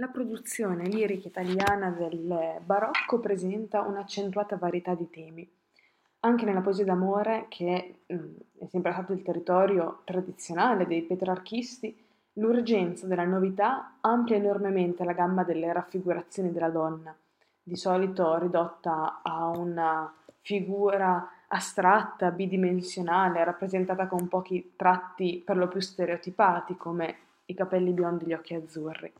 La produzione lirica italiana del barocco presenta un'accentuata varietà di temi. Anche nella poesia d'amore, che mh, è sempre stato il territorio tradizionale dei petrarchisti, l'urgenza della novità amplia enormemente la gamma delle raffigurazioni della donna, di solito ridotta a una figura astratta, bidimensionale, rappresentata con pochi tratti per lo più stereotipati, come i capelli biondi e gli occhi azzurri.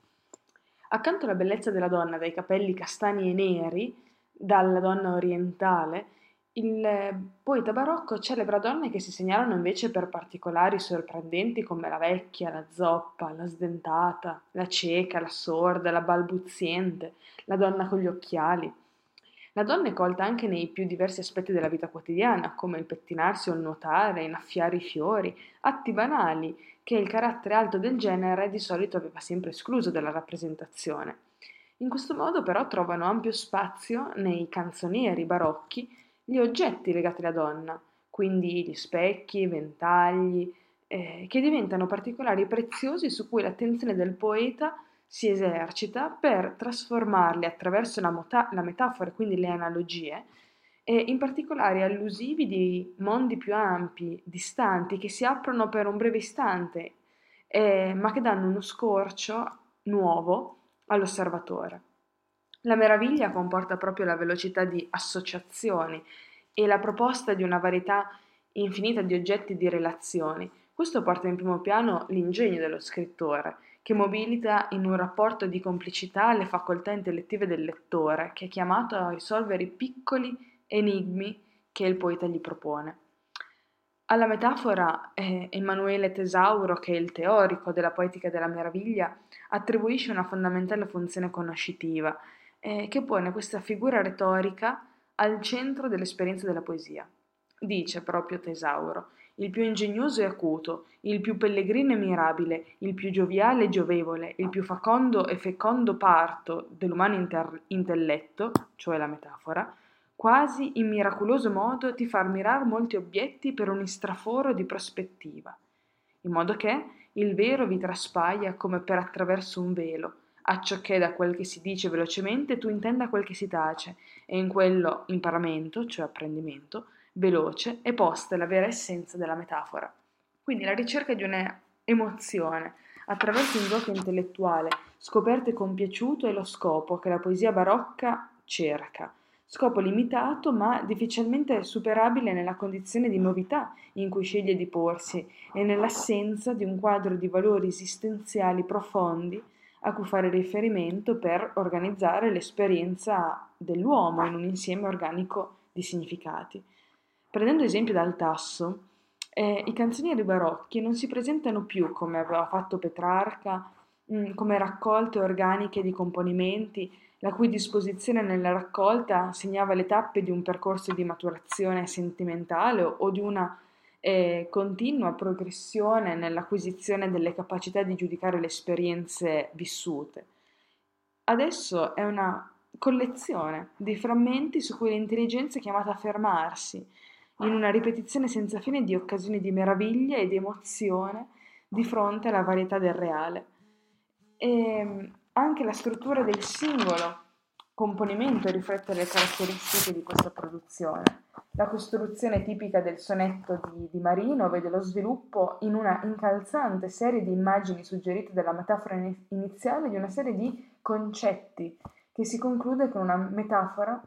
Accanto alla bellezza della donna dai capelli castani e neri, dalla donna orientale, il poeta barocco celebra donne che si segnalano invece per particolari sorprendenti come la vecchia, la zoppa, la sdentata, la cieca, la sorda, la balbuziente, la donna con gli occhiali. La donna è colta anche nei più diversi aspetti della vita quotidiana, come il pettinarsi o il nuotare, innaffiare i fiori, atti banali che il carattere alto del genere di solito aveva sempre escluso dalla rappresentazione. In questo modo però trovano ampio spazio nei canzonieri barocchi gli oggetti legati alla donna, quindi gli specchi, i ventagli, eh, che diventano particolari preziosi su cui l'attenzione del poeta si esercita per trasformarli attraverso la, mota- la metafora, quindi le analogie, e in particolare allusivi di mondi più ampi, distanti, che si aprono per un breve istante, eh, ma che danno uno scorcio nuovo all'osservatore. La meraviglia comporta proprio la velocità di associazioni e la proposta di una varietà infinita di oggetti e di relazioni. Questo porta in primo piano l'ingegno dello scrittore, che mobilita in un rapporto di complicità le facoltà intellettive del lettore, che è chiamato a risolvere i piccoli enigmi che il poeta gli propone. Alla metafora eh, Emanuele Tesauro, che è il teorico della poetica della meraviglia, attribuisce una fondamentale funzione conoscitiva, eh, che pone questa figura retorica al centro dell'esperienza della poesia. Dice proprio Tesauro, il più ingegnoso e acuto, il più pellegrino e mirabile, il più gioviale e giovevole, il più facondo e fecondo parto dell'umano inter- intelletto, cioè la metafora, quasi in miracoloso modo ti far mirar molti obietti per un istraforo di prospettiva, in modo che il vero vi traspaia come per attraverso un velo, acciò che da quel che si dice velocemente tu intenda quel che si tace, e in quello imparamento, cioè apprendimento, veloce e posta la vera essenza della metafora. Quindi la ricerca di un'emozione attraverso un gioco intellettuale scoperto e compiaciuto è lo scopo che la poesia barocca cerca. Scopo limitato ma difficilmente superabile nella condizione di novità in cui sceglie di porsi e nell'assenza di un quadro di valori esistenziali profondi a cui fare riferimento per organizzare l'esperienza dell'uomo in un insieme organico di significati. Prendendo esempio dal tasso, eh, i canzonieri barocchi non si presentano più come aveva fatto Petrarca, mh, mm, come raccolte organiche di componimenti, la cui disposizione nella raccolta segnava le tappe di un percorso di maturazione sentimentale o di una eh, continua progressione nell'acquisizione delle capacità di giudicare le esperienze vissute. Adesso è una collezione di frammenti su cui l'intelligenza è chiamata a fermarsi, in una ripetizione senza fine di occasioni di meraviglia e di emozione di fronte alla varietà del reale. E ehm, anche la struttura del singolo componimento riflette le caratteristiche di questa produzione. La costruzione tipica del sonetto di, di, Marino vede lo sviluppo in una incalzante serie di immagini suggerite dalla metafora iniziale di una serie di concetti che si conclude con una metafora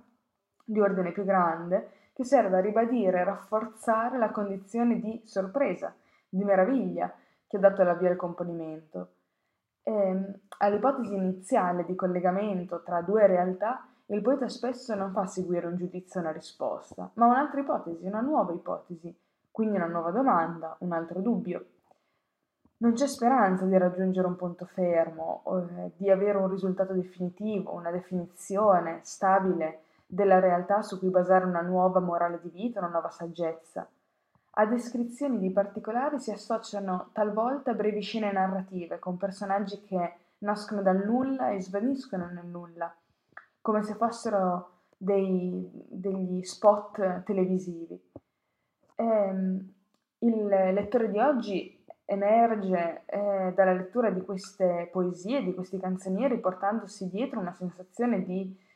di ordine più grande che serve a ribadire e rafforzare la condizione di sorpresa, di meraviglia che ha dato la via al componimento. E, ehm, all'ipotesi iniziale di collegamento tra due realtà, il poeta spesso non fa seguire un giudizio e una risposta, ma un'altra ipotesi, una nuova ipotesi, quindi una nuova domanda, un altro dubbio. Non c'è speranza di raggiungere un punto fermo, eh, di avere un risultato definitivo, una definizione stabile della realtà su cui basare una nuova morale di vita, una nuova saggezza. A descrizioni di particolari si associano talvolta brevi scene narrative con personaggi che nascono dal nulla e svaniscono nel nulla, come se fossero dei, degli spot televisivi. E, ehm, il lettore di oggi emerge eh, dalla lettura di queste poesie, di questi canzonieri, portandosi dietro una sensazione di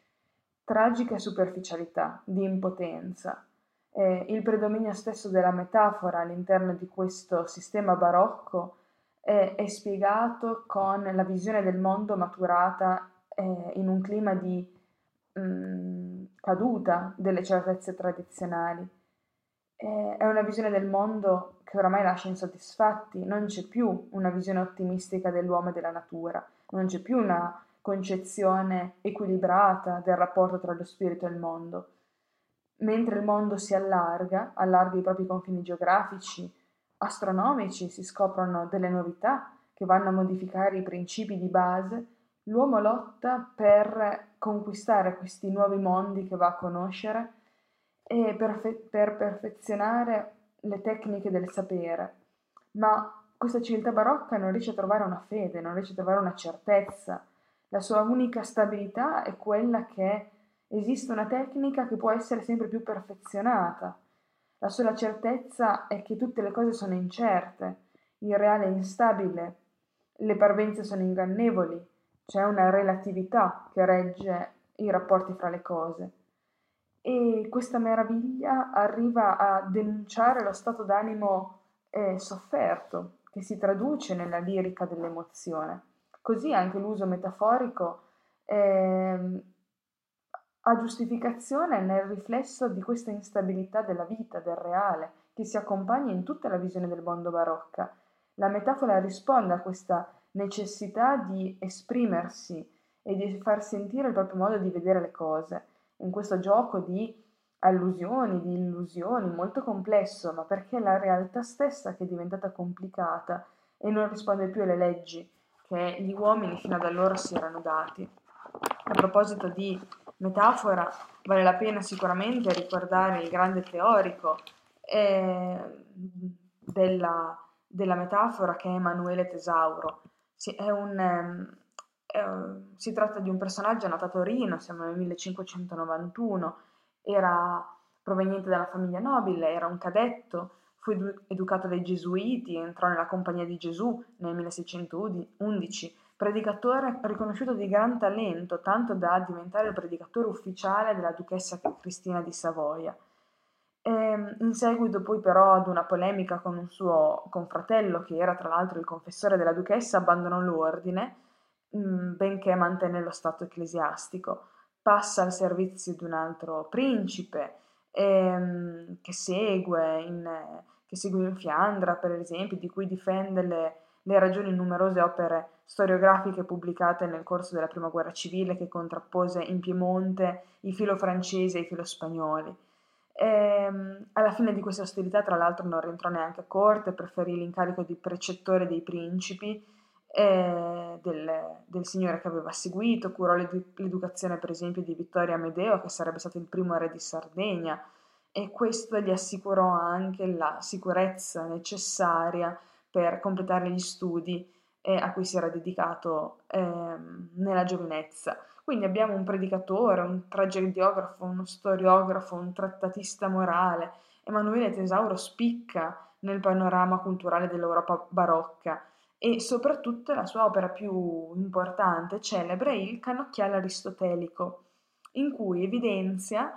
tragica superficialità, di impotenza. Eh, il predominio stesso della metafora all'interno di questo sistema barocco è, è spiegato con la visione del mondo maturata eh, in un clima di mh, mm, caduta delle certezze tradizionali. Eh, è una visione del mondo che oramai lascia insoddisfatti, non c'è più una visione ottimistica dell'uomo e della natura, non c'è più una concezione equilibrata del rapporto tra lo spirito e il mondo. Mentre il mondo si allarga, allarga i propri confini geografici, astronomici, si scoprono delle novità che vanno a modificare i principi di base, l'uomo lotta per conquistare questi nuovi mondi che va a conoscere e perfe- per perfezionare le tecniche del sapere. Ma questa civiltà barocca non riesce a trovare una fede, non riesce a trovare una certezza, la sua unica stabilità è quella che esiste una tecnica che può essere sempre più perfezionata. La sola certezza è che tutte le cose sono incerte, il reale è instabile, le parvenze sono ingannevoli, c'è una relatività che regge i rapporti fra le cose. E questa meraviglia arriva a denunciare lo stato d'animo eh, sofferto, che si traduce nella lirica dell'emozione. Così anche l'uso metaforico eh, ha giustificazione nel riflesso di questa instabilità della vita, del reale, che si accompagna in tutta la visione del mondo barocca. La metafora risponde a questa necessità di esprimersi e di far sentire il proprio modo di vedere le cose. In questo gioco di allusioni, di illusioni, molto complesso, ma perché è la realtà stessa che è diventata complicata e non risponde più alle leggi che gli uomini fino ad allora si erano dati. A proposito di metafora, vale la pena sicuramente ricordare il grande teorico eh, della, della, metafora che è Emanuele Tesauro. Si, un, ehm, eh, si tratta di un personaggio nato a Torino, siamo nel 1591, era proveniente da una famiglia nobile, era un cadetto, Fu edu- educato dai gesuiti, entrò nella Compagnia di Gesù nel 1611, predicatore riconosciuto di gran talento, tanto da diventare il predicatore ufficiale della duchessa Cristina di Savoia. E, ehm, in seguito poi però ad una polemica con un suo confratello, che era tra l'altro il confessore della duchessa, abbandonò l'ordine, mm, benché mantenne lo stato ecclesiastico. Passa al servizio di un altro principe, ehm, che segue in che seguì in Fiandra, per esempio, di cui difende le, le ragioni in numerose opere storiografiche pubblicate nel corso della Prima Guerra Civile che contrappose in Piemonte i filo francesi e i filo spagnoli. E, ehm, alla fine di questa ostilità, tra l'altro, non rientrò neanche a corte, preferì l'incarico di precettore dei principi eh, del, del, signore che aveva seguito, curò l'edu- l'educazione, per esempio, di Vittorio Amedeo, che sarebbe stato il primo re di Sardegna, e questo gli assicurò anche la sicurezza necessaria per completare gli studi eh, a cui si era dedicato eh, nella giovinezza. Quindi abbiamo un predicatore, un tragediografo, uno storiografo, un trattatista morale. Emanuele Tesauro spicca nel panorama culturale dell'Europa barocca e soprattutto la sua opera più importante, celebre, è il Canocchiale aristotelico, in cui evidenzia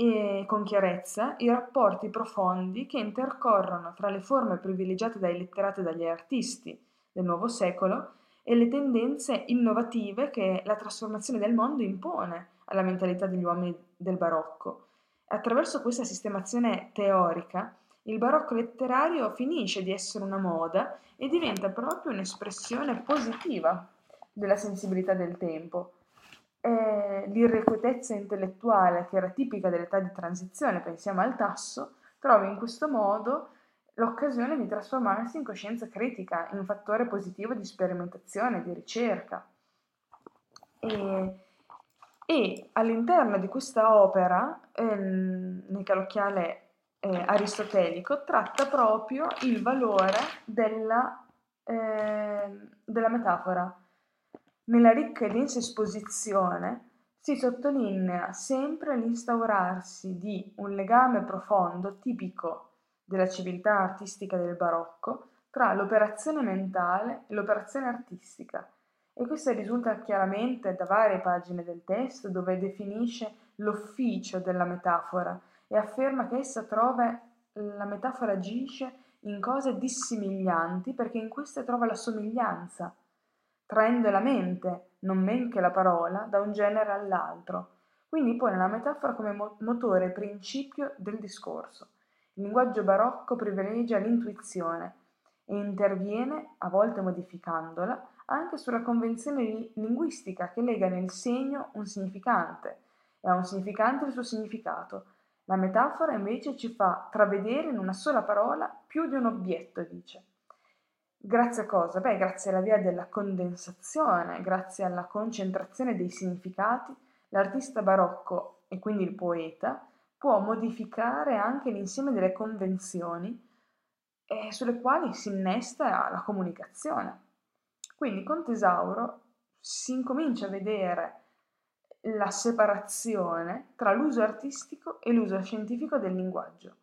e con chiarezza i rapporti profondi che intercorrono tra le forme privilegiate dai letterati e dagli artisti del nuovo secolo e le tendenze innovative che la trasformazione del mondo impone alla mentalità degli uomini del barocco. Attraverso questa sistemazione teorica, il barocco letterario finisce di essere una moda e diventa proprio un'espressione positiva della sensibilità del tempo, l'irrequietezza intellettuale che era tipica dell'età di transizione, pensiamo al tasso, trova in questo modo l'occasione di trasformarsi in coscienza critica, in fattore positivo di sperimentazione, di ricerca. E, e all'interno di questa opera, ehm, nel calocchiale eh, aristotelico, tratta proprio il valore della, eh, della metafora nella ricca e densa esposizione si sottolinea sempre l'instaurarsi di un legame profondo tipico della civiltà artistica del barocco tra l'operazione mentale e l'operazione artistica. E questo risulta chiaramente da varie pagine del testo dove definisce l'ufficio della metafora e afferma che essa trova la metafora agisce in cose dissimiglianti perché in queste trova la somiglianza, traendo la mente, non men che la parola, da un genere all'altro. Quindi pone la metafora come motore e principio del discorso. Il linguaggio barocco privilegia l'intuizione e interviene, a volte modificandola, anche sulla convenzione linguistica che lega nel segno un significante e a un significante il suo significato. La metafora invece ci fa travedere in una sola parola più di un obietto, dice. Grazie a cosa? Beh, grazie alla via della condensazione, grazie alla concentrazione dei significati, l'artista barocco e quindi il poeta può modificare anche l'insieme delle convenzioni eh, sulle quali si innesta la comunicazione. Quindi con Tesauro si incomincia a vedere la separazione tra l'uso artistico e l'uso scientifico del linguaggio.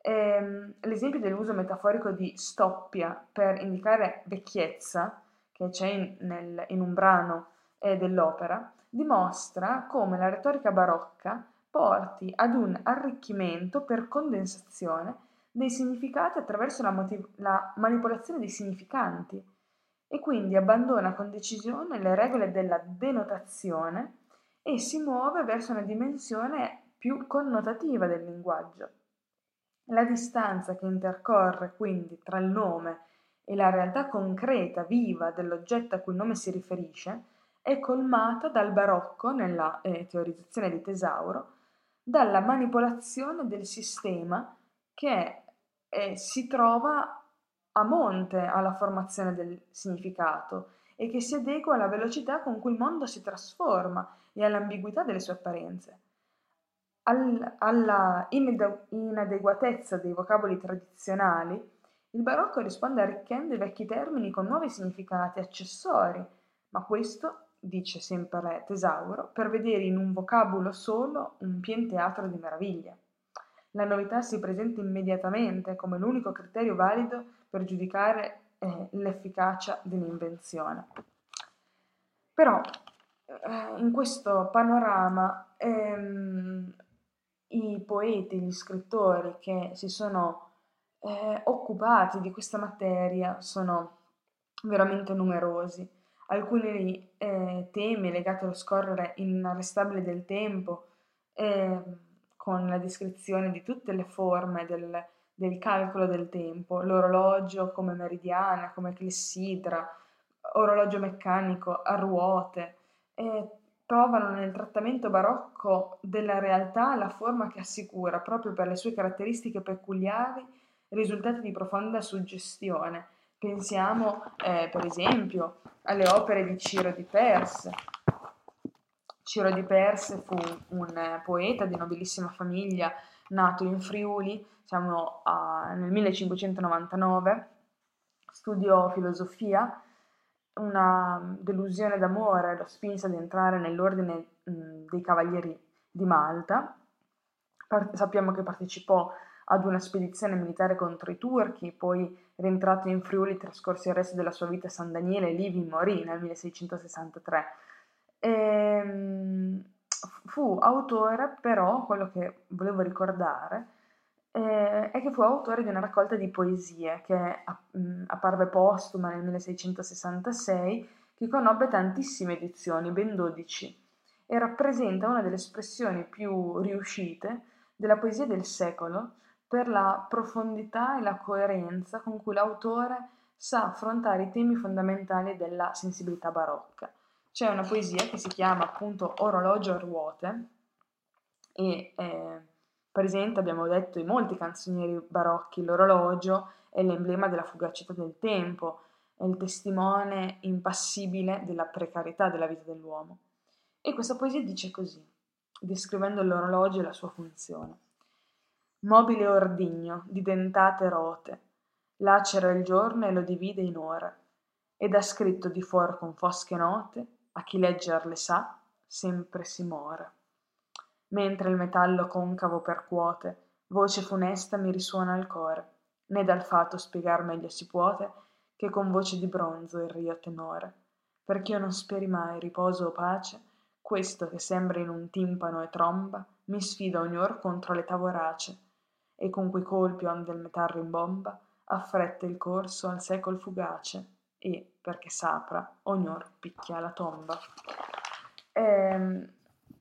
Ehm, l'esempio dell'uso metaforico di stoppia per indicare vecchiezza, che c'è in, nel, in un brano eh, dell'opera, dimostra come la retorica barocca porti ad un arricchimento per condensazione dei significati attraverso la, motiv- la manipolazione dei significanti e quindi abbandona con decisione le regole della denotazione e si muove verso una dimensione più connotativa del linguaggio. La distanza che intercorre quindi tra il nome e la realtà concreta, viva dell'oggetto a cui il nome si riferisce, è colmata dal barocco, nella eh, teorizzazione di Tesauro, dalla manipolazione del sistema che eh, si trova a monte alla formazione del significato e che si adegua alla velocità con cui il mondo si trasforma e all'ambiguità delle sue apparenze. All, alla inadeguatezza dei vocaboli tradizionali, il barocco risponde arricchendo i vecchi termini con nuovi significati accessori, ma questo dice sempre Tesauro, per vedere in un vocabolo solo un pien teatro di meraviglia. La novità si presenta immediatamente come l'unico criterio valido per giudicare eh, l'efficacia dell'invenzione. Però eh, in questo panorama ehm, i poeti, gli scrittori che si sono eh, occupati di questa materia sono veramente numerosi. Alcuni eh, temi legati allo scorrere inarrestabile del tempo, eh, con la descrizione di tutte le forme del, del calcolo del tempo, l'orologio come meridiana, come clessidra, orologio meccanico a ruote, e trovano nel trattamento barocco della realtà la forma che assicura, proprio per le sue caratteristiche peculiari, risultati di profonda suggestione. Pensiamo, eh, per esempio, alle opere di Ciro di Perse. Ciro di Perse fu un poeta di nobilissima famiglia nato in Friuli, siamo a, nel 1599, studiò filosofia, una delusione d'amore lo spinse ad entrare nell'ordine mh, dei Cavalieri di Malta. Par- sappiamo che partecipò ad una spedizione militare contro i turchi, poi rientrato in Friuli trascorse il resto della sua vita a San Daniele e lì vi morì nel 1663. E, ehm, fu autore, però, quello che volevo ricordare, eh, è che fu autore di una raccolta di poesie che mh, apparve postuma nel 1666, che conobbe tantissime edizioni, ben 12, e rappresenta una delle espressioni più riuscite della poesia del secolo, per la profondità e la coerenza con cui l'autore sa affrontare i temi fondamentali della sensibilità barocca. C'è una poesia che si chiama appunto Orologio a ruote e eh, presente, abbiamo detto, in molti canzonieri barocchi l'orologio è l'emblema della fugacità del tempo, è il testimone impassibile della precarietà della vita dell'uomo. E questa poesia dice così, descrivendo l'orologio e la sua funzione. Mobile ordigno, di dentate rote, lacera il giorno e lo divide in ore, ed ha scritto di fuor con fosche note, a chi legger le sa, sempre si muore. Mentre il metallo concavo percuote, voce funesta mi risuona al core, né dal fato spiegar meglio si puote, che con voce di bronzo il rio tenore, perch'io non speri mai riposo o pace, questo che sembra in un timpano e tromba, mi sfida ognor contro l'età vorace, e con quei colpi onde il metal rimbomba, affretta il corso al secol fugace, e, perché sapra, ognor picchia la tomba. Ehm,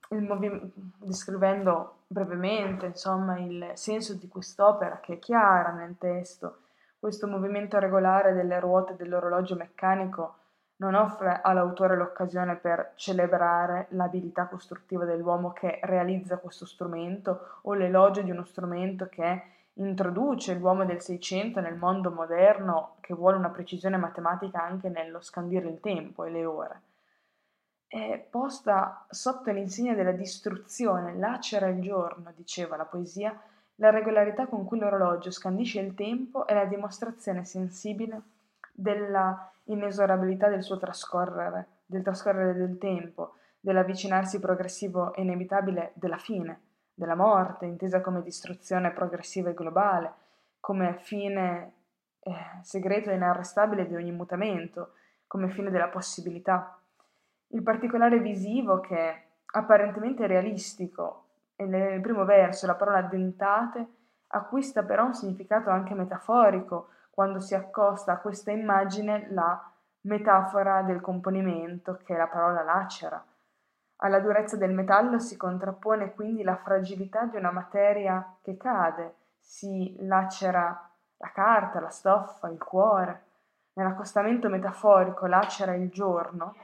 movi- descrivendo brevemente insomma, il senso di quest'opera che è chiara nel testo, questo movimento regolare delle ruote dell'orologio meccanico non offre all'autore l'occasione per celebrare l'abilità costruttiva dell'uomo che realizza questo strumento o l'elogio di uno strumento che introduce l'uomo del Seicento nel mondo moderno che vuole una precisione matematica anche nello scandire il tempo e le ore. È posta sotto l'insegna della distruzione, lacera il giorno, diceva la poesia, la regolarità con cui l'orologio scandisce il tempo è la dimostrazione sensibile della inesorabilità del suo trascorrere, del trascorrere del tempo, dell'avvicinarsi progressivo e inevitabile della fine, della morte, intesa come distruzione progressiva e globale, come fine eh, segreto e inarrestabile di ogni mutamento, come fine della possibilità. Il particolare visivo che apparentemente realistico e nel primo verso la parola dentate acquista però un significato anche metaforico quando si accosta a questa immagine la metafora del componimento, che è la parola lacera. Alla durezza del metallo si contrappone quindi la fragilità di una materia che cade, si lacera la carta, la stoffa, il cuore. Nell'accostamento metaforico lacera il giorno,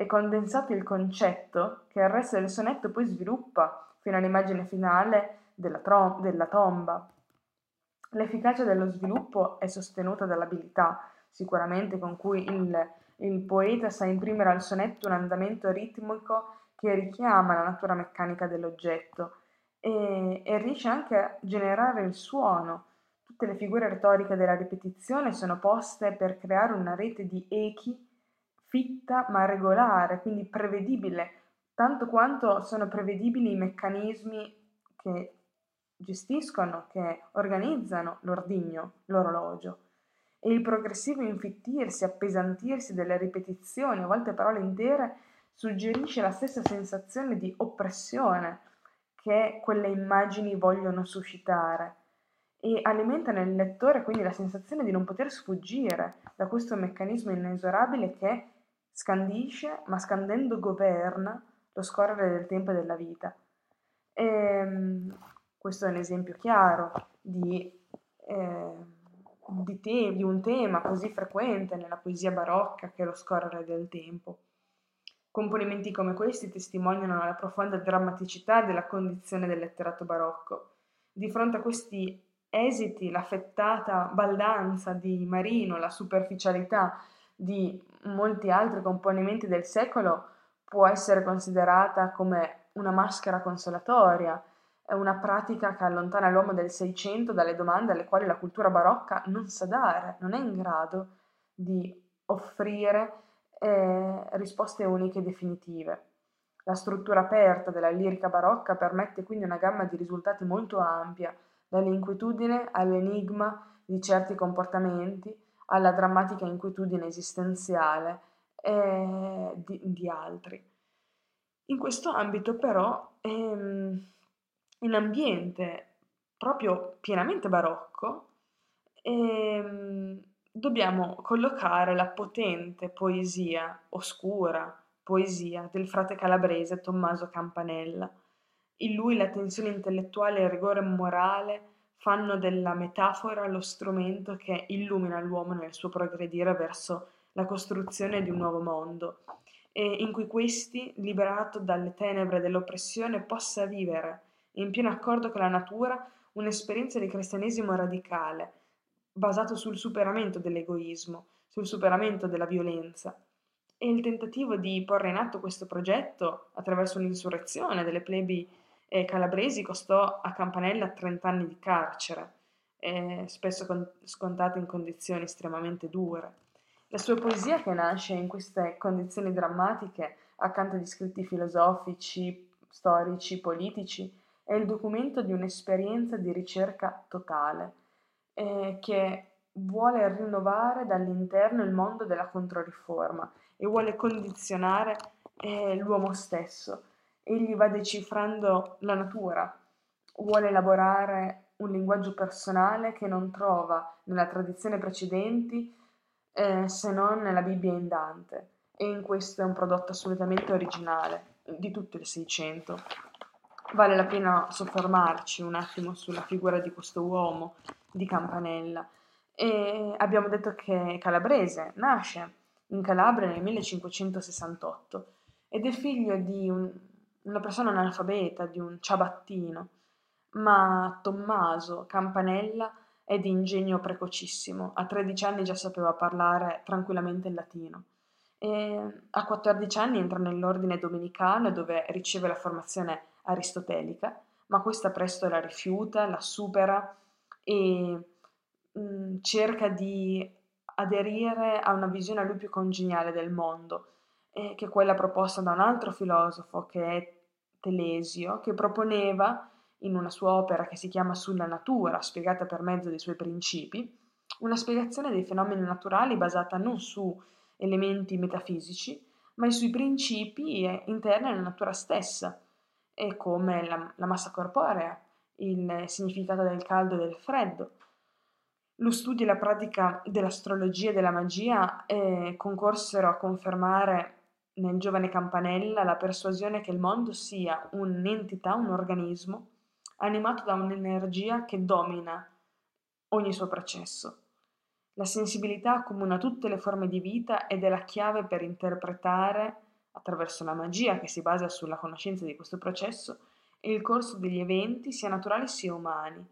è condensato il concetto che il resto del sonetto poi sviluppa fino all'immagine finale della, trom- della tomba. L'efficacia dello sviluppo è sostenuta dall'abilità, sicuramente, con cui il, il poeta sa imprimere al sonetto un andamento ritmico che richiama la natura meccanica dell'oggetto e, e riesce anche a generare il suono. Tutte le figure retoriche della ripetizione sono poste per creare una rete di echi fitta ma regolare, quindi prevedibile, tanto quanto sono prevedibili i meccanismi che gestiscono, che organizzano l'ordigno, l'orologio. E il progressivo infittirsi, appesantirsi delle ripetizioni, a volte parole intere, suggerisce la stessa sensazione di oppressione che quelle immagini vogliono suscitare e alimenta nel lettore quindi la sensazione di non poter sfuggire da questo meccanismo inesorabile che scandisce, ma scandendo governa lo scorrere del tempo e della vita. E, ehm, questo è un esempio chiaro di, eh, di, te- di un tema così frequente nella poesia barocca che è lo scorrere del tempo. Componimenti come questi testimoniano la profonda drammaticità della condizione del letterato barocco. Di fronte a questi esiti, l'affettata baldanza di Marino, la superficialità di molti altri componimenti del secolo può essere considerata come una maschera consolatoria, è una pratica che allontana l'uomo del Seicento dalle domande alle quali la cultura barocca non sa dare, non è in grado di offrire eh, risposte uniche e definitive. La struttura aperta della lirica barocca permette quindi una gamma di risultati molto ampia, dall'inquietudine all'enigma di certi comportamenti, alla drammatica inquietudine esistenziale eh, di, di, altri. In questo ambito però ehm, in ambiente proprio pienamente barocco, ehm, dobbiamo collocare la potente poesia oscura, poesia del frate calabrese Tommaso Campanella. In lui la tensione intellettuale e il rigore morale fanno della metafora lo strumento che illumina l'uomo nel suo progredire verso la costruzione di un nuovo mondo, e in cui questi, liberato dalle tenebre dell'oppressione, possa vivere in pieno accordo con la natura, un'esperienza di cristianesimo radicale, basato sul superamento dell'egoismo, sul superamento della violenza. E il tentativo di porre in atto questo progetto attraverso un'insurrezione delle plebi eh, calabresi costò a Campanella 30 anni di carcere, eh, spesso con- scontate in condizioni estremamente dure. La sua poesia, che nasce in queste condizioni drammatiche, accanto agli scritti filosofici, storici, politici, è il documento di un'esperienza di ricerca totale. eh, che vuole rinnovare dall'interno il mondo della Controriforma e vuole condizionare eh, l'uomo stesso. Egli va decifrando la natura, vuole elaborare un linguaggio personale che non trova nella tradizione precedenti eh, se non nella Bibbia in Dante e in questo è un prodotto assolutamente originale di tutto il Seicento. Vale la pena soffermarci un attimo sulla figura di questo uomo di Campanella. E abbiamo detto che è calabrese, nasce in Calabria nel 1568 ed è figlio di un, una persona analfabeta, di un ciabattino, ma Tommaso Campanella è di ingegno precocissimo, a 13 anni già sapeva parlare tranquillamente il latino. E a 14 anni entra nell'ordine domenicano dove riceve la formazione aristotelica, ma questa presto la rifiuta, la supera e mh, cerca di aderire a una visione a lui più congeniale del mondo, eh, che è quella proposta da un altro filosofo che è Telesio, che proponeva in una sua opera che si chiama Sulla natura, spiegata per mezzo dei suoi principi, una spiegazione dei fenomeni naturali basata non su elementi metafisici, ma sui principi interni alla natura stessa, e come la, la massa corporea, il significato del caldo e del freddo, lo studio e la pratica dell'astrologia e della magia eh, concorsero a confermare nel giovane Campanella la persuasione che il mondo sia un'entità, un organismo, animato da un'energia che domina ogni suo processo. La sensibilità accomuna tutte le forme di vita ed è la chiave per interpretare, attraverso la magia che si basa sulla conoscenza di questo processo, il corso degli eventi sia naturali sia umani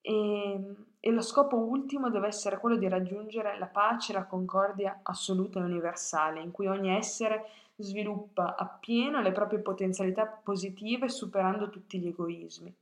e, e lo scopo ultimo deve essere quello di raggiungere la pace e la concordia assoluta e universale, in cui ogni essere sviluppa appieno le proprie potenzialità positive superando tutti gli egoismi.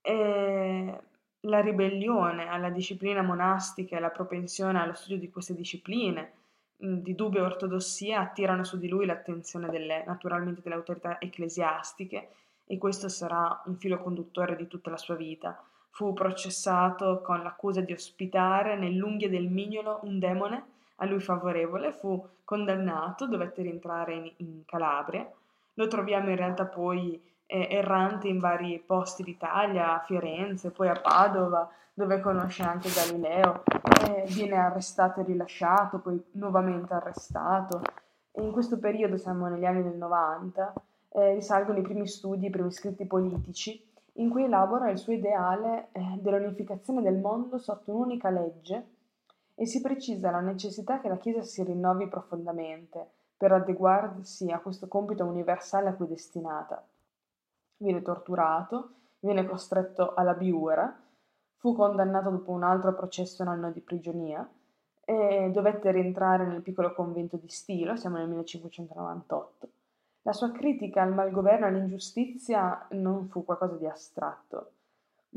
E la ribellione alla disciplina monastica e la propensione allo studio di queste discipline di dubbia ortodossia attirano su di lui l'attenzione delle, naturalmente delle autorità ecclesiastiche e questo sarà un filo conduttore di tutta la sua vita. Fu processato con l'accusa di ospitare nell'unghia del mignolo un demone a lui favorevole, fu condannato, dovette rientrare in, in Calabria. Lo troviamo in realtà poi eh, errante in vari posti d'Italia, a Firenze, poi a Padova, dove conosce anche Galileo, eh, viene arrestato e rilasciato, poi nuovamente arrestato. E in questo periodo, siamo negli anni del 90, eh, risalgono i primi studi, i primi scritti politici, in cui elabora il suo ideale eh, dell'unificazione del mondo sotto un'unica legge e si precisa la necessità che la Chiesa si rinnovi profondamente per adeguarsi a questo compito universale a cui è destinata. Viene torturato, viene costretto alla biura, fu condannato dopo un altro processo un anno di prigionia e dovette rientrare nel piccolo convento di Stilo, siamo nel 1598 la sua critica al malgoverno e all'ingiustizia non fu qualcosa di astratto.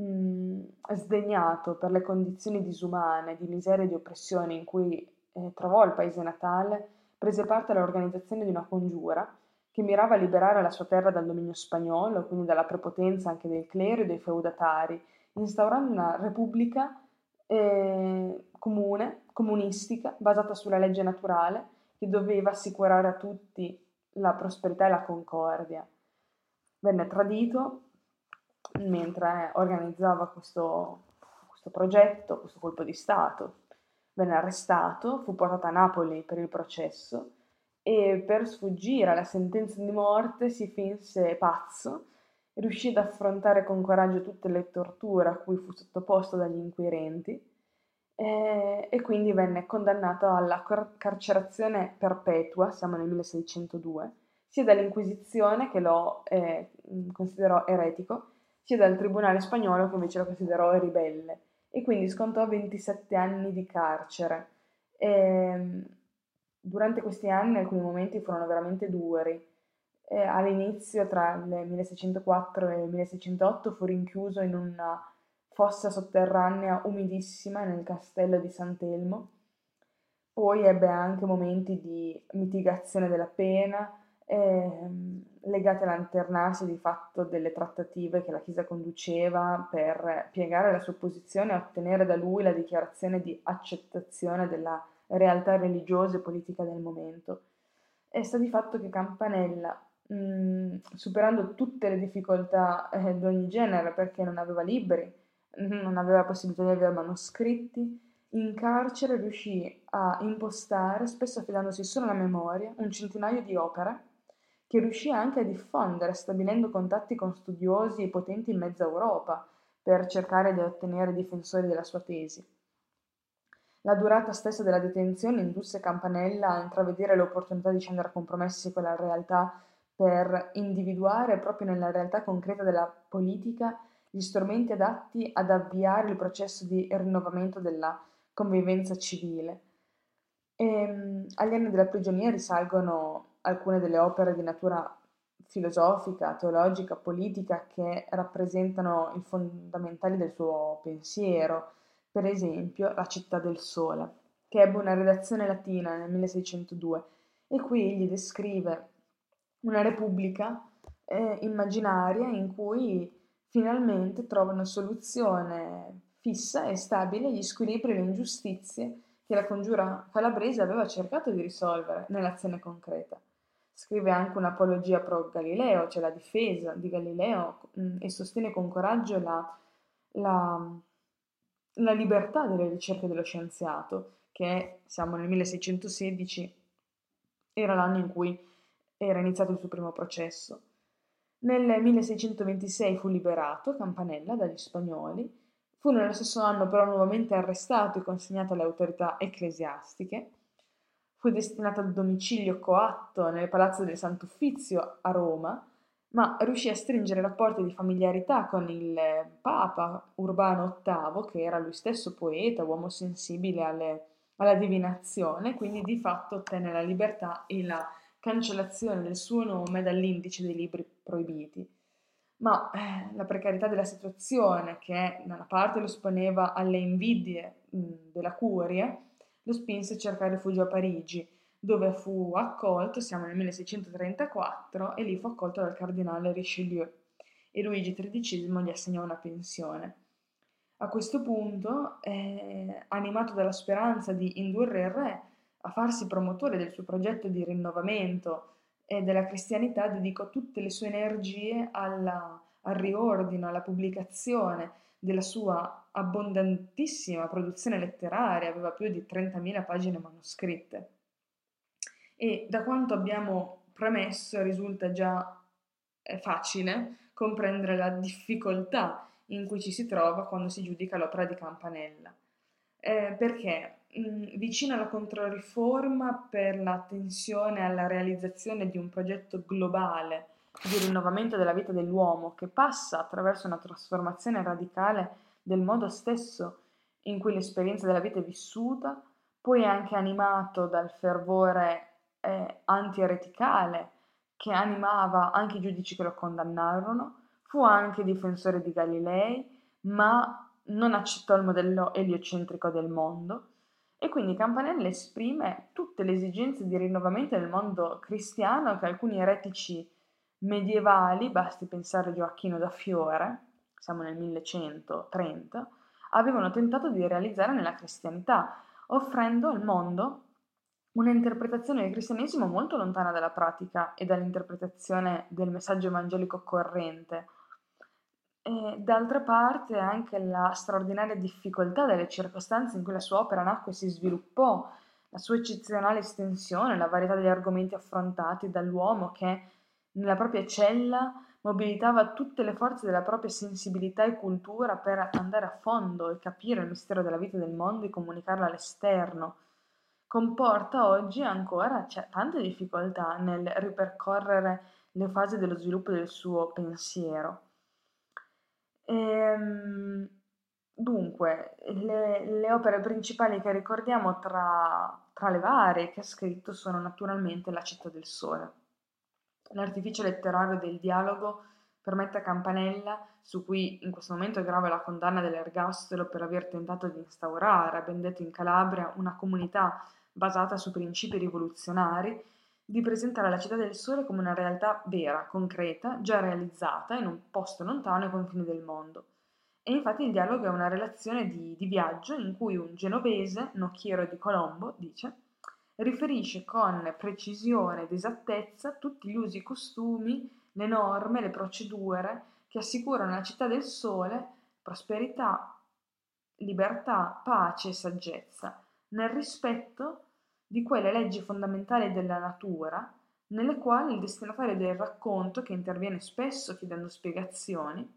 Mm, sdegnato per le condizioni disumane, di miseria e di oppressione in cui eh, trovò il paese natale, prese parte all'organizzazione di una congiura che mirava a liberare la sua terra dal dominio spagnolo, quindi dalla prepotenza anche del clero e dei feudatari, instaurando una repubblica eh, comune, comunistica, basata sulla legge naturale, che doveva assicurare a tutti la prosperità e la concordia. Venne tradito mentre organizzava questo, questo progetto, questo colpo di Stato. Venne arrestato, fu portato a Napoli per il processo e per sfuggire alla sentenza di morte si finse pazzo riuscì ad affrontare con coraggio tutte le torture a cui fu sottoposto dagli inquirenti eh, e quindi venne condannato alla car- carcerazione perpetua, siamo nel 1602, sia dall'Inquisizione che lo eh, considerò eretico, sia dal Tribunale spagnolo che invece lo considerò ribelle e quindi scontò 27 anni di carcere. E, ehm, durante questi anni alcuni momenti furono veramente duri. E all'inizio, tra il 1604 e il 1608, fu rinchiuso in una fossa sotterranea umidissima nel castello di Sant'Elmo. Poi ebbe anche momenti di mitigazione della pena, ehm, legate all'alternarsi di fatto delle trattative che la Chiesa conduceva per piegare la sua posizione e ottenere da lui la dichiarazione di accettazione della realtà religiosa e politica del momento. E sta di fatto che Campanella, mh, mm, superando tutte le difficoltà eh, di ogni genere, perché non aveva libri, non aveva possibilità di avere manoscritti, in carcere riuscì a impostare, spesso affidandosi solo alla memoria, un centinaio di opere che riuscì anche a diffondere, stabilendo contatti con studiosi e potenti in mezza Europa per cercare di ottenere difensori della sua tesi. La durata stessa della detenzione indusse Campanella a intravedere l'opportunità di scendere a compromessi con la realtà per individuare proprio nella realtà concreta della politica gli strumenti adatti ad avviare il processo di rinnovamento della convivenza civile. E, ehm, agli anni della prigionia risalgono alcune delle opere di natura filosofica, teologica, politica che rappresentano i fondamentali del suo pensiero, per esempio La città del sole, che ebbe una redazione latina nel 1602 e qui egli descrive una repubblica eh, immaginaria in cui finalmente trova una soluzione fissa e stabile agli squilibri e le ingiustizie che la congiura calabrese aveva cercato di risolvere nell'azione concreta. Scrive anche un'apologia pro Galileo, cioè la difesa di Galileo, mm, e sostiene con coraggio la, la, la libertà delle ricerche dello scienziato, che siamo nel 1616, era l'anno in cui era iniziato il suo primo processo. Nel 1626 fu liberato Campanella dagli spagnoli, fu nello stesso anno però nuovamente arrestato e consegnato alle autorità ecclesiastiche Fu destinato al domicilio coatto nel Palazzo del Sant'Uffizio a Roma, ma riuscì a stringere rapporti di familiarità con il Papa Urbano VIII, che era lui stesso poeta, uomo sensibile alle, alla divinazione, quindi di fatto ottenne la libertà e la cancellazione del suo nome dall'indice dei libri proibiti. Ma eh, la precarietà della situazione, che da una parte lo esponeva alle invidie mh, della curia, lo spinse a cercare rifugio a Parigi, dove fu accolto, siamo nel 1634, e lì fu accolto dal cardinale Richelieu e Luigi XIII gli assegnò una pensione. A questo punto, eh, animato dalla speranza di indurre il re a farsi promotore del suo progetto di rinnovamento e della cristianità, dedicò tutte le sue energie alla, al riordino, alla pubblicazione della sua abbondantissima produzione letteraria, aveva più di 30.000 pagine manoscritte. E da quanto abbiamo premesso risulta già eh, facile comprendere la difficoltà in cui ci si trova quando si giudica l'opera di Campanella. Eh, perché mh, vicino alla Controriforma per l'attenzione alla realizzazione di un progetto globale di rinnovamento della vita dell'uomo che passa attraverso una trasformazione radicale del modo stesso in cui l'esperienza della vita è vissuta, poi anche animato dal fervore eh, anti-ereticale che animava anche i giudici che lo condannarono, fu anche difensore di Galilei, ma non accettò il modello eliocentrico del mondo e quindi Campanella esprime tutte le esigenze di rinnovamento del mondo cristiano che alcuni eretici medievali, basti pensare a Gioacchino da Fiore, siamo nel 1130, avevano tentato di realizzare nella cristianità, offrendo al mondo una interpretazione del cristianesimo molto lontana dalla pratica e dall'interpretazione del messaggio evangelico corrente. E, d'altra parte anche la straordinaria difficoltà delle circostanze in cui la sua opera nacque e si sviluppò, la sua eccezionale estensione, la varietà degli argomenti affrontati dall'uomo che nella propria cella mobilitava tutte le forze della propria sensibilità e cultura per andare a fondo e capire il mistero della vita del mondo e comunicarlo all'esterno. Comporta oggi ancora cioè, tante difficoltà nel ripercorrere le fasi dello sviluppo del suo pensiero. Ehm, dunque, le, le, opere principali che ricordiamo tra, tra le varie che ha scritto sono naturalmente La città del sole. L'artificio letterario del dialogo permette a Campanella, su cui in questo momento grava la condanna dell'ergastolo per aver tentato di instaurare, ben detto in Calabria, una comunità basata su principi rivoluzionari, di presentare la città del sole come una realtà vera, concreta, già realizzata in un posto lontano ai confini del mondo. E infatti il dialogo è una relazione di, di viaggio in cui un genovese, nocchiero di Colombo, dice, riferisce con precisione ed esattezza tutti gli usi e costumi, le norme, le procedure che assicurano alla città del sole prosperità, libertà, pace e saggezza, nel rispetto di quelle leggi fondamentali della natura, nelle quali il destinatario del racconto, che interviene spesso chiedendo spiegazioni,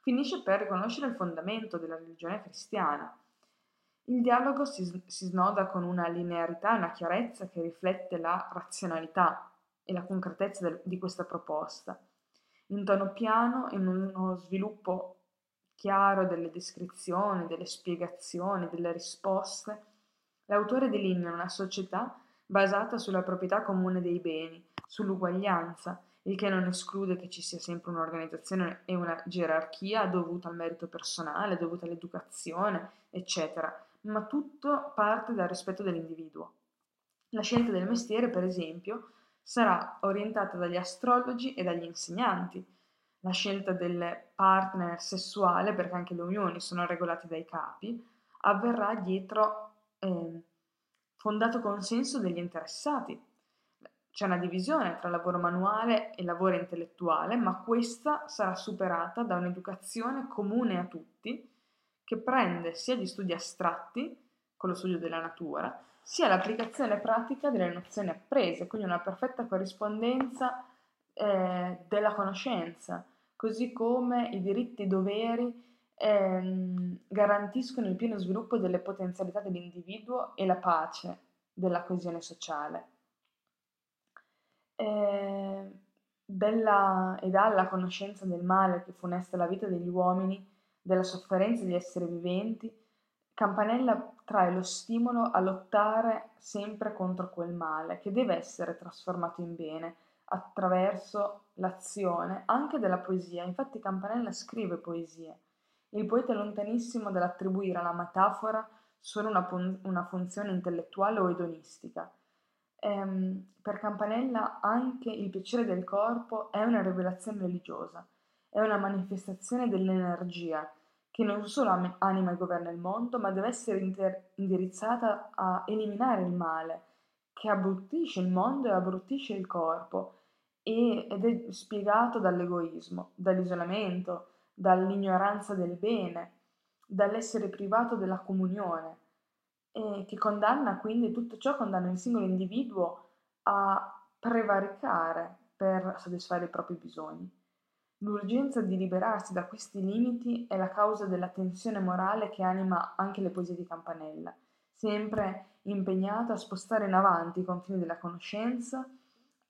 finisce per riconoscere il fondamento della religione cristiana. Il dialogo si, si snoda con una linearità e una chiarezza che riflette la razionalità e la concretezza del, di questa proposta, in tono piano in uno sviluppo chiaro delle descrizioni, delle spiegazioni, delle risposte, l'autore delinea una società basata sulla proprietà comune dei beni, sull'uguaglianza, il che non esclude che ci sia sempre un'organizzazione e una gerarchia dovuta al merito personale, dovuta all'educazione, eccetera, ma tutto parte dal rispetto dell'individuo. La scelta del mestiere, per esempio, sarà orientata dagli astrologi e dagli insegnanti. La scelta del partner sessuale, perché anche le unioni sono regolate dai capi, avverrà dietro eh, fondato consenso degli interessati, c'è una divisione tra lavoro manuale e lavoro intellettuale, ma questa sarà superata da un'educazione comune a tutti che prende sia gli studi astratti, con lo studio della natura, sia l'applicazione pratica delle nozioni apprese, quindi una perfetta corrispondenza eh, della conoscenza, così come i diritti e i doveri ehm, garantiscono il pieno sviluppo delle potenzialità dell'individuo e la pace della coesione sociale eh, della, e dalla conoscenza del male che funesta la vita degli uomini, della sofferenza degli esseri viventi, Campanella trae lo stimolo a lottare sempre contro quel male che deve essere trasformato in bene attraverso l'azione anche della poesia. Infatti Campanella scrive poesie. Il poeta è lontanissimo dall'attribuire alla metafora solo una, una funzione intellettuale o edonistica. Ehm, per Campanella anche il piacere del corpo è una rivelazione religiosa, è una manifestazione dell'energia che non solo anima e governa il mondo, ma deve essere inter- indirizzata a eliminare il male, che abbruttisce il mondo e abbruttisce il corpo, ed è spiegato dall'egoismo, dall'isolamento, dall'ignoranza del bene, dall'essere privato della comunione e che condanna quindi tutto ciò condanna il singolo individuo a prevaricare per soddisfare i propri bisogni. L'urgenza di liberarsi da questi limiti è la causa della tensione morale che anima anche le poesie di Campanella, sempre impegnato a spostare in avanti i confini della conoscenza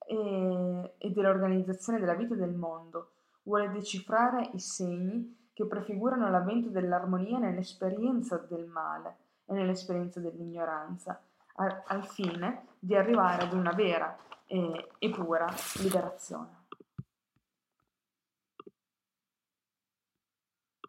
e, e dell'organizzazione della vita e del mondo. Vuole decifrare i segni che prefigurano l'avvento dell'armonia nell'esperienza del male e nell'esperienza dell'ignoranza, al, fine di arrivare ad una vera e pura liberazione.